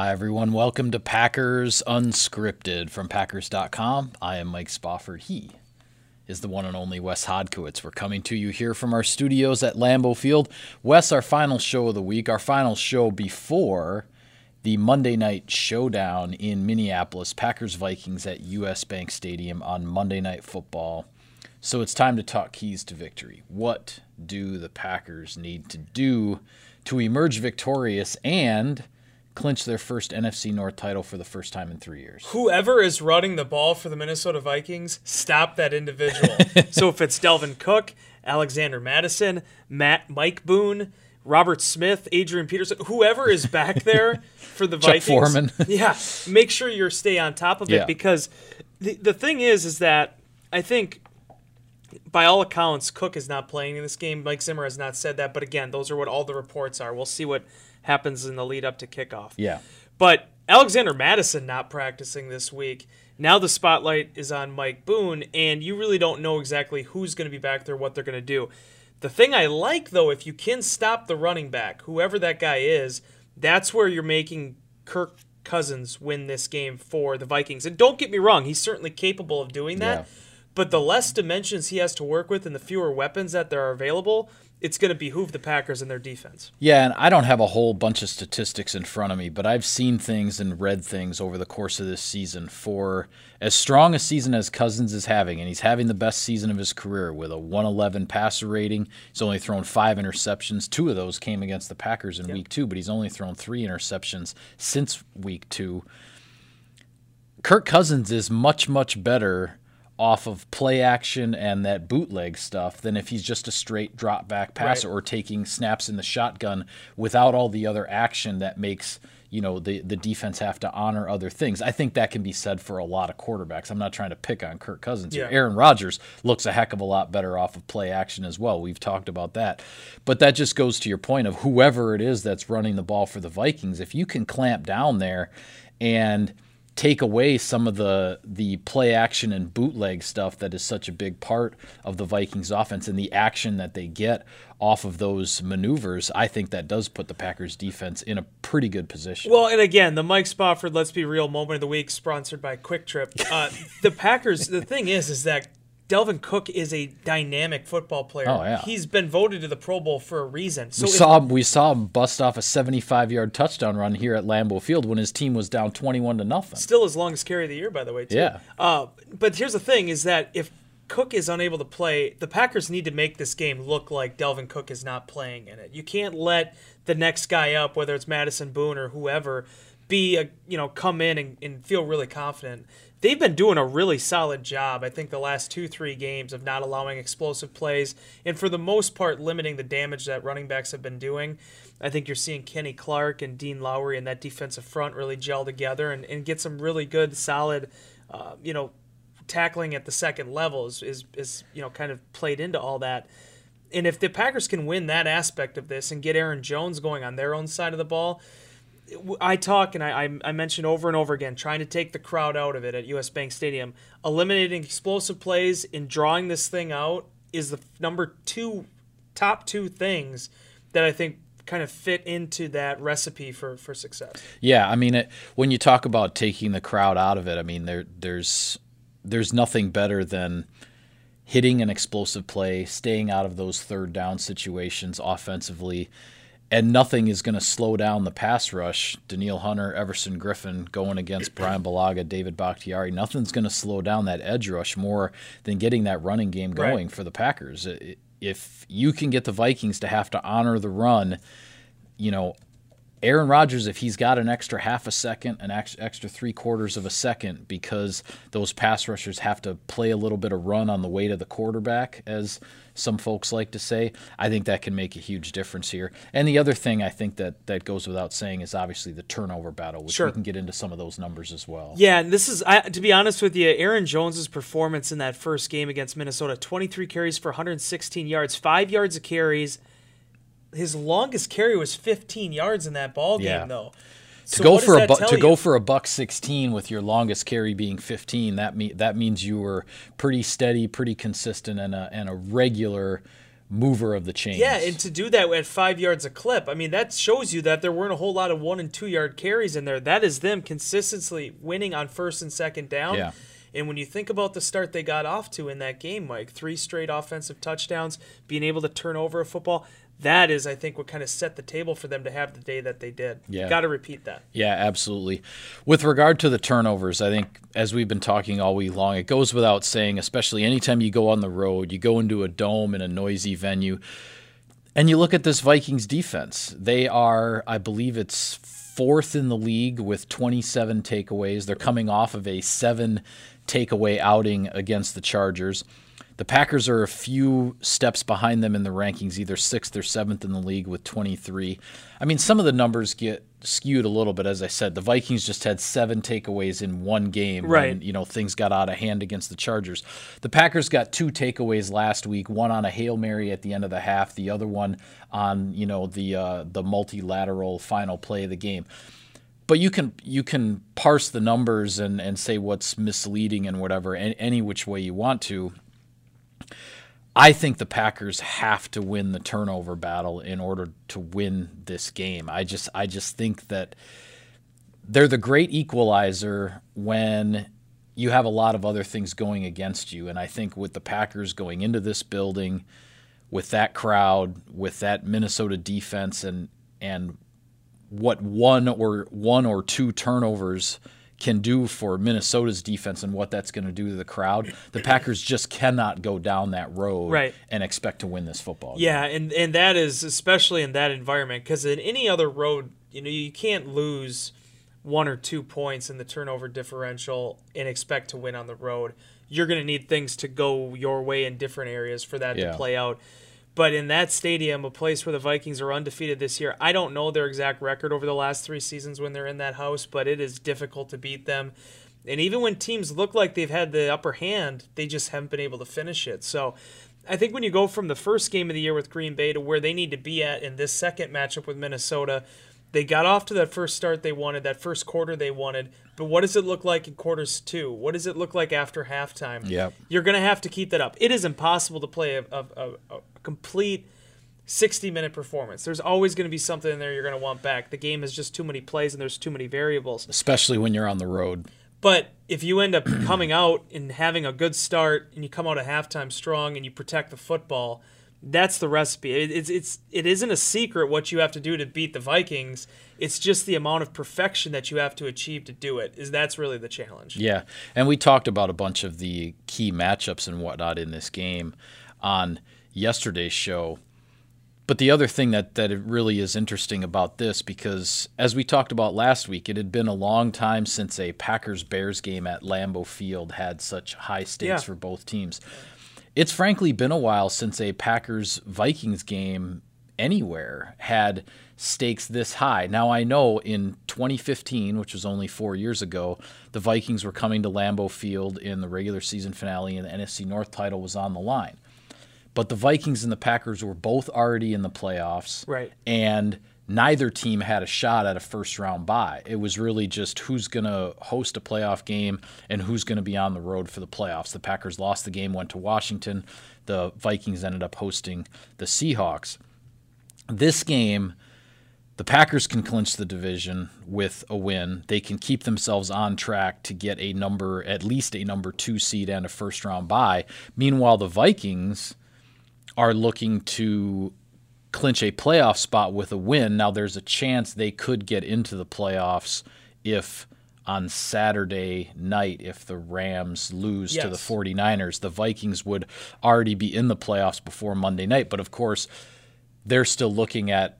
Hi, everyone. Welcome to Packers Unscripted from Packers.com. I am Mike Spofford. He is the one and only Wes Hodkiewicz. We're coming to you here from our studios at Lambeau Field. Wes, our final show of the week, our final show before the Monday night showdown in Minneapolis, Packers Vikings at US Bank Stadium on Monday Night Football. So it's time to talk keys to victory. What do the Packers need to do to emerge victorious and clinch their first NFC North title for the first time in three years. Whoever is running the ball for the Minnesota Vikings, stop that individual. so if it's Dalvin Cook, Alexander Mattison, Matt Mike Boone, Robert Smith, Adrian Peterson, whoever is back there for the Chuck Vikings. Foreman. yeah, make sure you stay on top of it Yeah. because the the thing is is that I think by all accounts Cook is not playing in this game. Mike Zimmer has not said that, but again, those are what all the reports are. We'll see what happens in the lead up to kickoff. Yeah. But Alexander Mattison not practicing this week. Now the spotlight is on Mike Boone, and you really don't know exactly who's going to be back there, what they're going to do. The thing I like, though, if you can stop the running back, whoever that guy is, that's where you're making Kirk Cousins win this game for the Vikings. And don't get me wrong, he's certainly capable of doing that. Yeah. But the less dimensions he has to work with and the fewer weapons that there are available, it's going to behoove the Packers and their defense. Yeah, and I don't have a whole bunch of statistics in front of me, but I've seen things and read things over the course of this season for as strong a season as Cousins is having, and he's having the best season of his career with a 111 passer rating. He's only thrown five interceptions. Two of those came against the Packers in week two, but he's only thrown three interceptions since week two. Kirk Cousins is much, much better off of play action and that bootleg stuff than if he's just a straight drop back passer Right. or taking snaps in the shotgun without all the other action that makes you know the the defense have to honor other things. I think that can be said for a lot of quarterbacks. I'm not trying to pick on Kirk Cousins here. Yeah. Aaron Rodgers looks a heck of a lot better off of play action as well. We've talked about that. But that just goes to your point of whoever it is that's running the ball for the Vikings, if you can clamp down there and take away some of the the play action and bootleg stuff that is such a big part of the Vikings offense and the action that they get off of those maneuvers, I think that does put the Packers defense in a pretty good position. Well, and again, the Mike Spofford Let's Be Real moment of the week, sponsored by Kwik Trip. Uh, the Packers. The thing is, is that Dalvin Cook is a dynamic football player. Oh, yeah. He's been voted to the Pro Bowl for a reason. So we saw we saw him bust off a 75 yard touchdown run here at Lambeau Field when his team was down 21 to nothing. still his longest carry of the year, by the way. Too. Yeah. Uh, but here's the thing: is that if Cook is unable to play, the Packers need to make this game look like Dalvin Cook is not playing in it. You can't let the next guy up, whether it's Mattison Boone or whoever, be a you know come in and, and feel really confident. They've been doing a really solid job. I think the last two three games of not allowing explosive plays and for the most part limiting the damage that running backs have been doing. I think you're seeing Kenny Clark and Dean Lowry and that defensive front really gel together and, and get some really good, solid, uh, you know, tackling at the second level is, is, is, you know, kind of played into all that. And if the Packers can win that aspect of this and get Aaron Jones going on their own side of the ball, I talk and I, I, mention over and over again trying to take the crowd out of it at US Bank Stadium. Eliminating explosive plays and drawing this thing out is the number two, top two things that I think kind of fit into that recipe for, for success. Yeah, I mean, it, when you talk about taking the crowd out of it, I mean, there there's there's nothing better than hitting an explosive play, staying out of those third down situations offensively, and nothing is going to slow down the pass rush. Danielle Hunter, Everson Griffen going against Bryan Bulaga, David Bakhtiari. Nothing's going to slow down that edge rush more than getting that running game Right. going for the Packers. If you can get the Vikings to have to honor the run, you know, Aaron Rodgers, if he's got an extra half a second, an extra three quarters of a second, because those pass rushers have to play a little bit of run on the way to the quarterback, as some folks like to say, I think that can make a huge difference here. And the other thing I think that that goes without saying is obviously the turnover battle, which Sure. we can get into some of those numbers as well. Yeah, and this is I, to be honest with you, Aaron Jones's performance in that first game against Minnesota: 23 carries for 116 yards, five yards of carries. His longest carry was 15 yards in that ball game, Yeah. though. to go for a bu- to you? go for a buck 16 with your longest carry being 15 that me- that means you were pretty steady pretty consistent and a, and a regular mover of the chains. Yeah, and to do that at five yards a clip, I mean, that shows you that there weren't a whole lot of one and two yard carries in there. That is them consistently winning on first and second down. Yeah. And when you think about the start they got off to in that game, Mike, three straight offensive touchdowns, being able to turn over a football, that is, I think, what kind of set the table for them to have the day that they did. Yeah. Got to repeat that. Yeah, absolutely. With regard to the turnovers, I think as we've been talking all week long, it goes without saying, especially anytime you go on the road, you go into a dome in a noisy venue, and you look at this Vikings defense. They are, I believe it's fourth in the league with 27 takeaways. They're coming off of a seven takeaway outing against the Chargers. The Packers are a few steps behind them in the rankings, either sixth or seventh in the league with 23. I mean, some of the numbers get skewed a little bit. As I said, the Vikings just had seven takeaways in one game. Right. When, you know, things got out of hand against the Chargers. The Packers got two takeaways last week. One on a hail mary at the end of the half. The other one on you know the uh, the multilateral final play of the game but you can you can parse the numbers and, and say what's misleading and whatever any, any which way you want to. I think the Packers have to win the turnover battle in order to win this game. I just I just think that they're the great equalizer when you have a lot of other things going against you. And I think with the Packers going into this building, with that crowd, with that Minnesota defense, and and what one or one or two turnovers can do for Minnesota's defense and what that's going to do to the crowd. The Packers just cannot go down that road Right. and expect to win this football. game. Yeah, and and that is especially in that environment because in any other road, you know, you can't lose one or two points in the turnover differential and expect to win on the road. You're going to need things to go your way in different areas for that Yeah. to play out. But in that stadium, a place where the Vikings are undefeated this year, I don't know their exact record over the last three seasons when they're in that house, but it is difficult to beat them. And even when teams look like they've had the upper hand, they just haven't been able to finish it. So I think when you go from the first game of the year with Green Bay to where they need to be at in this second matchup with Minnesota, they got off to that first start they wanted, that first quarter they wanted. But what does it look like in quarters two? What does it look like after halftime? Yep. You're going to have to keep that up. It is impossible to play a, a, a complete 60 minute performance. There's always going to be something in there you're going to want back. The game has just too many plays and there's too many variables. especially when you're on the road. But if you end up coming out and having a good start and you come out at halftime strong and you protect the football, that's the recipe. It, it's it's it isn't a secret what you have to do to beat the Vikings. It's just the amount of perfection that you have to achieve to do it. Is that's really the challenge. Yeah, and we talked about a bunch of the key matchups and whatnot in this game on yesterday's show. But the other thing that that it really is interesting about this, because as we talked about last week, it had been a long time since a Packers Bears game at Lambeau Field had such high stakes Yeah. for both teams. It's frankly been a while since a Packers Vikings game anywhere had stakes this high. Now I know in 2015, which was only 4 years ago, the Vikings were coming to Lambeau Field in the regular season finale and the NFC North title was on the line. But the Vikings and the Packers were both already in the playoffs. Right. And neither team had a shot at a first round bye. It was really just who's going to host a playoff game and who's going to be on the road for the playoffs. The Packers lost the game, went to Washington. The Vikings ended up hosting the Seahawks. This game, the Packers can clinch the division with a win. They can keep themselves on track to get a number, at least a number two seed and a first round bye. Meanwhile, the Vikings are looking to clinch a playoff spot with a win. Now, there's a chance they could get into the playoffs if on Saturday night, if the Rams lose to the Yes. 49ers, the Vikings would already be in the playoffs before Monday night. But of course, they're still looking at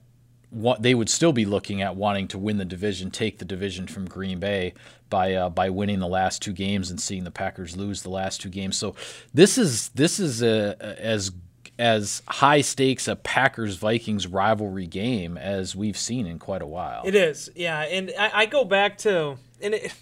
what they would still be looking at wanting to win the division, take the division from Green Bay by uh, by winning the last two games and seeing the Packers lose the last two games. So this is this is a, a- as as high stakes a Packers Vikings rivalry game as we've seen in quite a while. It is, yeah. And I, I go back to and it,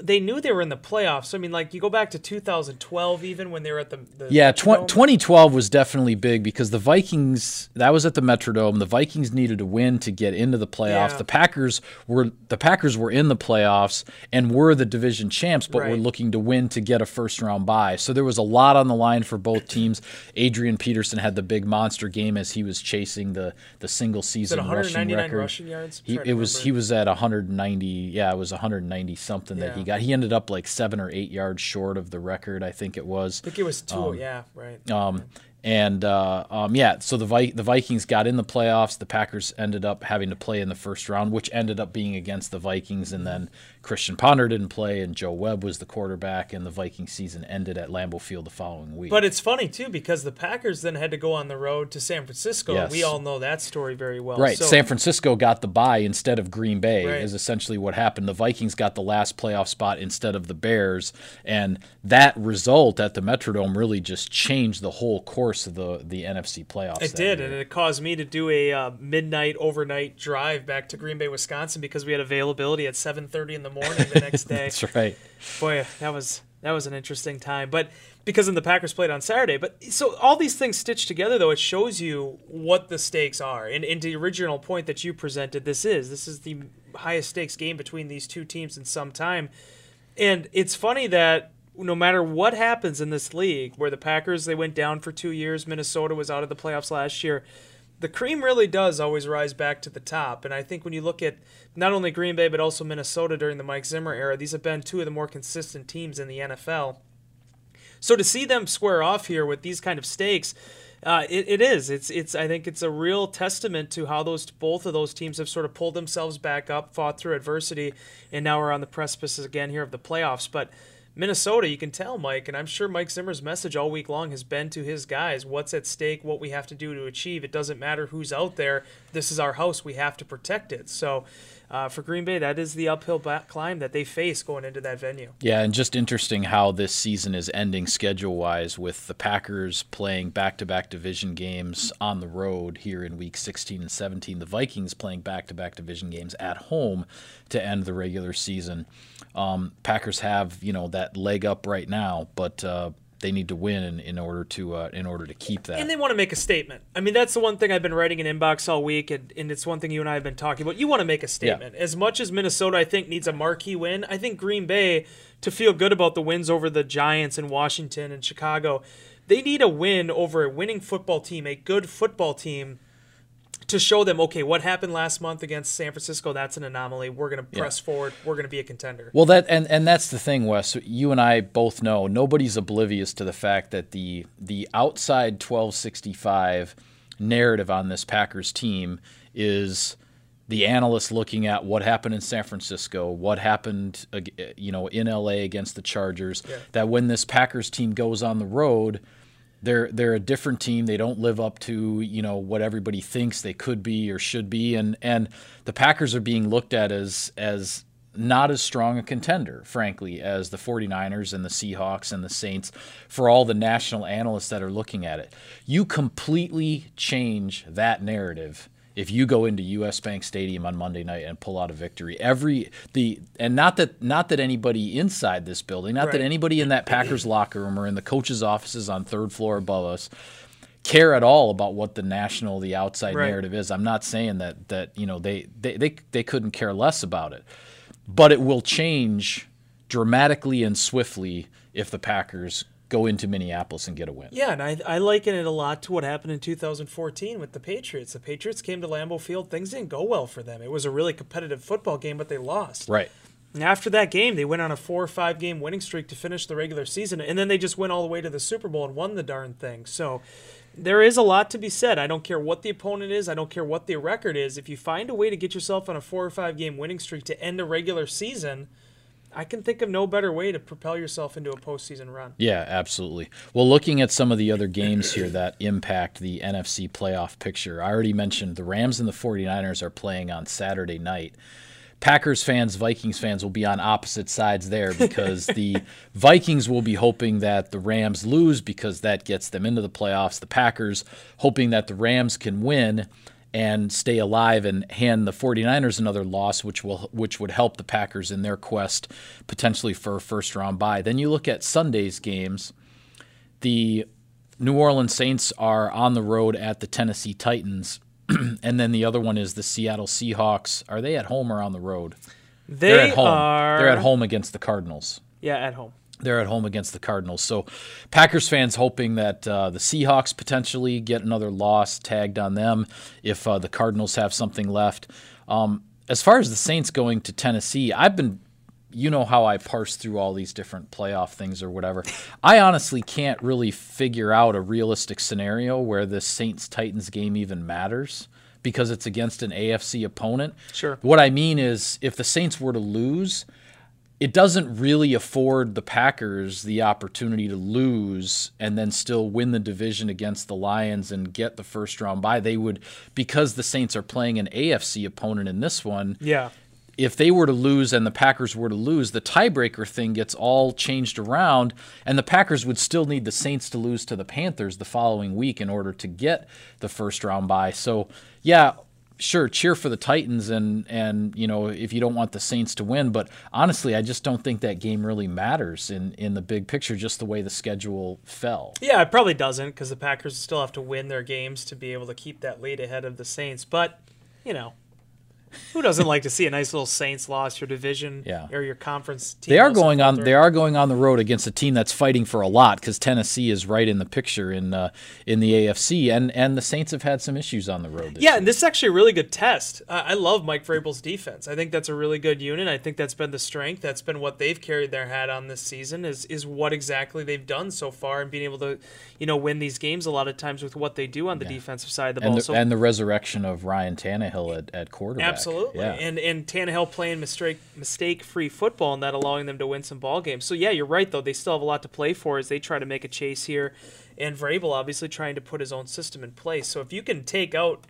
they knew they were in the playoffs. I mean, like you go back to 2012, even when they were at the, the Yeah, tw- 2012 was definitely big because the Vikings that was at the Metrodome. The Vikings needed to win to get into the playoffs. Yeah. The Packers were the Packers were in the playoffs and were the division champs, but were looking to win to get a first round bye. So there was a lot on the line for both teams. Adrian Peterson had the big monster game as he was chasing the the single season rushing record. rushing yards? He, it was remember. he was at 190. Yeah, it was 190 something that he Yeah. Got. He ended up like seven or eight yards short of the record. I think it was. I think it was two. yeah, right. Um, and uh, um, yeah, so the Vi- the Vikings got in the playoffs. The Packers ended up having to play in the first round, which ended up being against the Vikings. And then Christian Ponder didn't play, and Joe Webb was the quarterback. And the Viking season ended at Lambeau Field the following week. But it's funny too because the Packers then had to go on the road to San Francisco. Yes. We all know that story very well. Right, So, San Francisco got the bye instead of Green Bay Right. is essentially what happened. The Vikings got the last playoff spot instead of the Bears, and that result at the Metrodome really just changed the whole course of the the NFC playoffs. It did, year. and it caused me to do a uh, midnight overnight drive back to Green Bay, Wisconsin, because we had availability at 7:30 in the morning the next day. That's right. Boy, that was that was an interesting time. But because then the Packers played on Saturday. But so all these things stitched together, though, it shows you what the stakes are. And, and the original point that you presented, this is this is the highest stakes game between these two teams in some time. And it's funny that no matter what happens in this league, where the Packers they went down for two years, Minnesota was out of the playoffs last year. The cream really does always rise back to the top, and I think when you look at not only Green Bay but also Minnesota during the Mike Zimmer era, these have been two of the more consistent teams in the NFL. So to see them square off here with these kind of stakes, uh, it, it is. It's it's. I think it's a real testament to how those both of those teams have sort of pulled themselves back up, fought through adversity, and now we're on the precipice again here of the playoffs. But Minnesota, you can tell, Mike, and I'm sure Mike Zimmer's message all week long has been to his guys what's at stake, what we have to do to achieve. It doesn't matter who's out there. This is our house. We have to protect it. So uh, for Green Bay, that is the uphill climb that they face going into that venue. Yeah, and just interesting how this season is ending schedule wise with the Packers playing back to back division games on the road here in week 16 and 17. The Vikings playing back to back division games at home to end the regular season. Um, Packers have, you know, that leg up right now, but uh, they need to win in, in order to uh, in order to keep that. And they want to make a statement. I mean, that's the one thing I've been writing in inbox all week, and, and it's one thing you and I have been talking about. You want to make a statement. As much as Minnesota, I think, needs a marquee win, I think Green Bay, to feel good about the wins over the Giants and Washington and Chicago, they need a win over a winning football team, a good football team, to show them, okay, what happened last month against San Francisco, that's an anomaly. We're going to press forward. We're going to be a contender. Well, that and and that's the thing, Wes. You and I both know nobody's oblivious to the fact that the the outside 1265 narrative on this Packers team is the analysts looking at what happened in San Francisco, what happened, uh, you know, in LA against the Chargers. That when this Packers team goes on the road, they're they're a different team. They don't live up to you know what everybody thinks they could be or should be, and and the Packers are being looked at as as not as strong a contender, frankly, as the 49ers and the Seahawks and the Saints for all the national analysts that are looking at it. You completely change that narrative if you go into US Bank Stadium on Monday night and pull out a victory. Every the and not that not that anybody inside this building, not that anybody in that Packers locker room or in the coaches' offices on third floor above us care at all about what the national the outside Right. narrative is. I'm not saying that that you know they, they they they couldn't care less about it. But it will change dramatically and swiftly if the Packers go into Minneapolis and get a win. Yeah, and I, I liken it a lot to what happened in 2014 with the Patriots. The Patriots came to Lambeau Field. Things didn't go well for them. It was a really competitive football game, but they lost. Right. And after that game, they went on a four or five game winning streak to finish the regular season, and then they just went all the way to the Super Bowl and won the darn thing. So there is a lot to be said. I don't care what the opponent is. I don't care what the record is. If you find a way to get yourself on a four or five game winning streak to end a regular season, I can think of no better way to propel yourself into a postseason run. Yeah, absolutely. Well, looking at some of the other games here that impact the NFC playoff picture, I already mentioned the Rams and the 49ers are playing on Saturday night. Packers fans, Vikings fans will be on opposite sides there because the Vikings will be hoping that the Rams lose because that gets them into the playoffs. The Packers hoping that the Rams can win and stay alive and hand the 49ers another loss which will which would help the Packers in their quest potentially for a first round bye. Then you look at Sunday's games. The New Orleans Saints are on the road at the Tennessee Titans. and then the other one is the Seattle Seahawks. Are they at home or on the road? They They're at home. are. They're at home against the Cardinals. Yeah, at home. They're at home against the Cardinals. So, Packers fans hoping that uh, the Seahawks potentially get another loss tagged on them if uh, the Cardinals have something left. Um, as far as the Saints going to Tennessee, I've been, you know, how I parse through all these different playoff things or whatever. I honestly can't really figure out a realistic scenario where this Saints Titans game even matters because it's against an AFC opponent. Sure. What I mean is, if the Saints were to lose, it doesn't really afford the Packers the opportunity to lose and then still win the division against the Lions and get the first round bye. They would, because the Saints are playing an AFC opponent in this one, Yeah. if they were to lose and the Packers were to lose, the tiebreaker thing gets all changed around, and the Packers would still need the Saints to lose to the Panthers the following week in order to get the first round bye. So, yeah, sure, cheer for the Titans, and and you know if you don't want the Saints to win, but honestly, I just don't think that game really matters in in the big picture, just the way the schedule fell. Yeah, it probably doesn't because the Packers still have to win their games to be able to keep that lead ahead of the Saints. But, you know, who doesn't like to see a nice little Saints loss your division Yeah. or your conference team? They are going on. They are going on the road against a team that's fighting for a lot because Tennessee is right in the picture in uh, in the AFC, and and the Saints have had some issues on the road. This Yeah, year. and this is actually a really good test. Uh, I love Mike Vrabel's defense. I think that's a really good unit. I think that's been the strength. That's been what they've carried their hat on this season. Is is what exactly they've done so far and being able to, you know, win these games a lot of times with what they do on the defensive side of the ball. and the, so and the resurrection of Ryan Tannehill at, at quarterback. Absolutely, Yeah. and and Tannehill playing mistake mistake free football and that allowing them to win some ball games. So yeah, you're right though. They still have a lot to play for as they try to make a chase here, and Vrabel obviously trying to put his own system in place. So if you can take out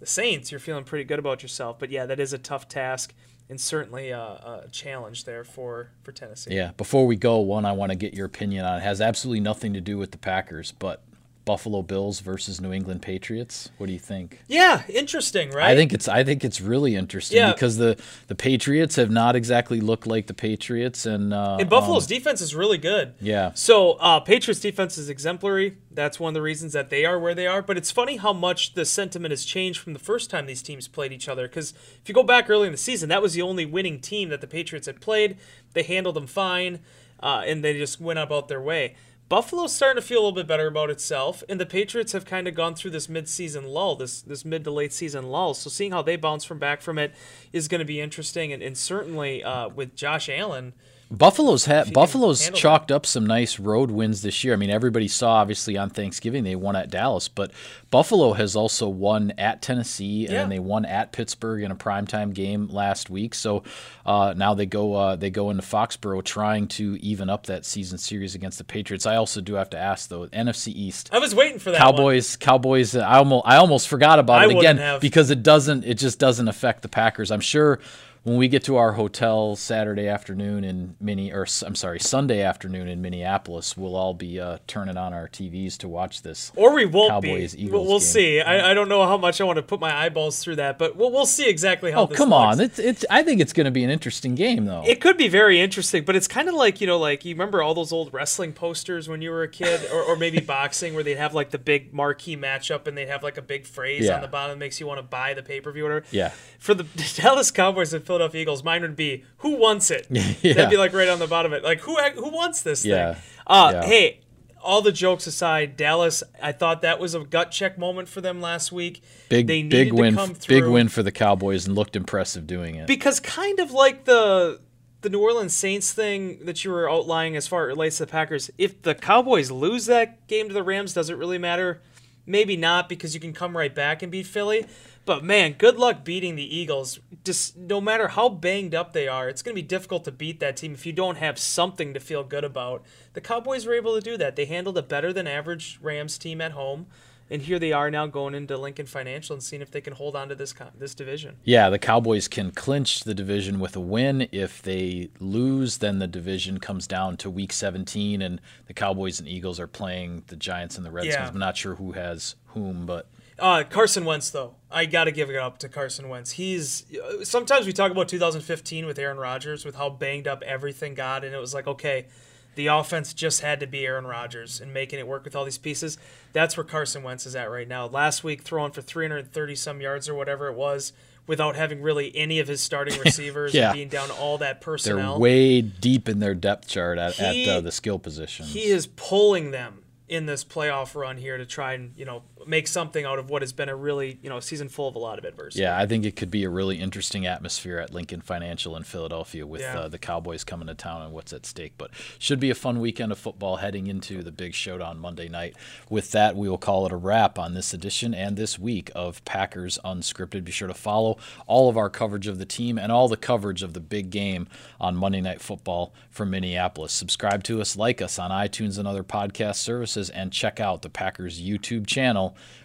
the Saints, you're feeling pretty good about yourself. But yeah, that is a tough task and certainly a, a challenge there for for Tennessee. Yeah. Before we go, one I want to get your opinion on. It has absolutely nothing to do with the Packers, but Buffalo Bills versus New England Patriots. What do you think? Yeah, interesting, right? I think it's I think it's really interesting Yeah. because the the Patriots have not exactly looked like the Patriots, and uh, and Buffalo's um, defense is really good. yeah. So uh, Patriots defense is exemplary. That's one of the reasons that they are where they are. But it's funny how much the sentiment has changed from the first time these teams played each other. Because if you go back early in the season, that was the only winning team that the Patriots had played. They handled them fine, uh, and they just went about their way. Buffalo's starting to feel a little bit better about itself, and the Patriots have kind of gone through this mid-season lull, this this mid to late season lull. So seeing how they bounce from back from it is going to be interesting, and, and certainly uh, with Josh Allen. Buffalo's can Buffalo's chalked up some nice road wins this year. I mean, everybody saw obviously on Thanksgiving they won at Dallas, but Buffalo has also won at Tennessee and Yeah. they won at Pittsburgh in a primetime game last week. So uh, now they go uh, they go into Foxborough trying to even up that season series against the Patriots. I also do have to ask though, NFC East. I was waiting for that. one. Cowboys, Cowboys. I almost, I almost forgot about I it again have. because it doesn't, it just doesn't affect the Packers. I'm sure when we get to our hotel Saturday afternoon in Mini, or I'm sorry, Sunday afternoon in Minneapolis, we'll all be uh, turning on our TVs to watch this. Or we won't Cowboys, be. Eagles We'll, game. see. I, I don't know how much I want to put my eyeballs through that, but we'll, we'll see exactly how. Oh, come looks. on! It's, it's. I think it's going to be an interesting game, though. It could be very interesting, but it's kind of like you know, like you remember all those old wrestling posters when you were a kid, or, or maybe boxing, where they'd have like the big marquee matchup, and they'd have like a big phrase Yeah. on the bottom that makes you want to buy the pay per view. Whatever. Yeah. For the Dallas Cowboys and Philadelphia Eagles, mine would be who wants it. Yeah. That'd be like right on the bottom of it. Like who who wants this Yeah. thing? Uh, Yeah. Hey, all the jokes aside, Dallas. I thought that was a gut check moment for them last week. big, they big to win, big win for the Cowboys, and looked impressive doing it. because kind of like the the New Orleans Saints thing that you were outlining as far as it relates to the Packers. If the Cowboys lose that game to the Rams, does it really matter? Maybe not because you can come right back and beat Philly. But man, good luck beating the Eagles. Just no matter how banged up they are, it's going to be difficult to beat that team if you don't have something to feel good about. The Cowboys were able to do that. They handled a better than average Rams team at home. And here they are now going into Lincoln Financial and seeing if they can hold on to this this division. Yeah, the Cowboys can clinch the division with a win. If they lose, then the division comes down to week 17, and the Cowboys and Eagles are playing the Giants and the Redskins. Yeah. I'm not sure who has whom, but Uh, Carson Wentz, though, I got to give it up to Carson Wentz. He's sometimes we talk about 2015 with Aaron Rodgers with how banged up everything got, and it was like, okay, the offense just had to be Aaron Rodgers and making it work with all these pieces. That's where Carson Wentz is at right now. Last week, throwing for 330 some yards or whatever it was, without having really any of his starting receivers Yeah. and being down all that personnel. They're way deep in their depth chart at, He- at uh, the skill positions. he is pulling them in this playoff run here to try and you know make something out of what has been a really you know season full of a lot of adversity. Yeah, I think it could be a really interesting atmosphere at Lincoln Financial in Philadelphia with Yeah. uh, the Cowboys coming to town and what's at stake. But should be a fun weekend of football heading into the big showdown Monday night. With that, we will call it a wrap on this edition and this week of Packers Unscripted. Be sure to follow all of our coverage of the team and all the coverage of the big game on Monday Night Football from Minneapolis. Subscribe to us, like us on iTunes and other podcast services, and check out the Packers YouTube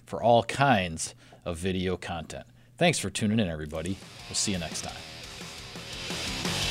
for all kinds of video content. Thanks for tuning in, everybody. We'll see you next time.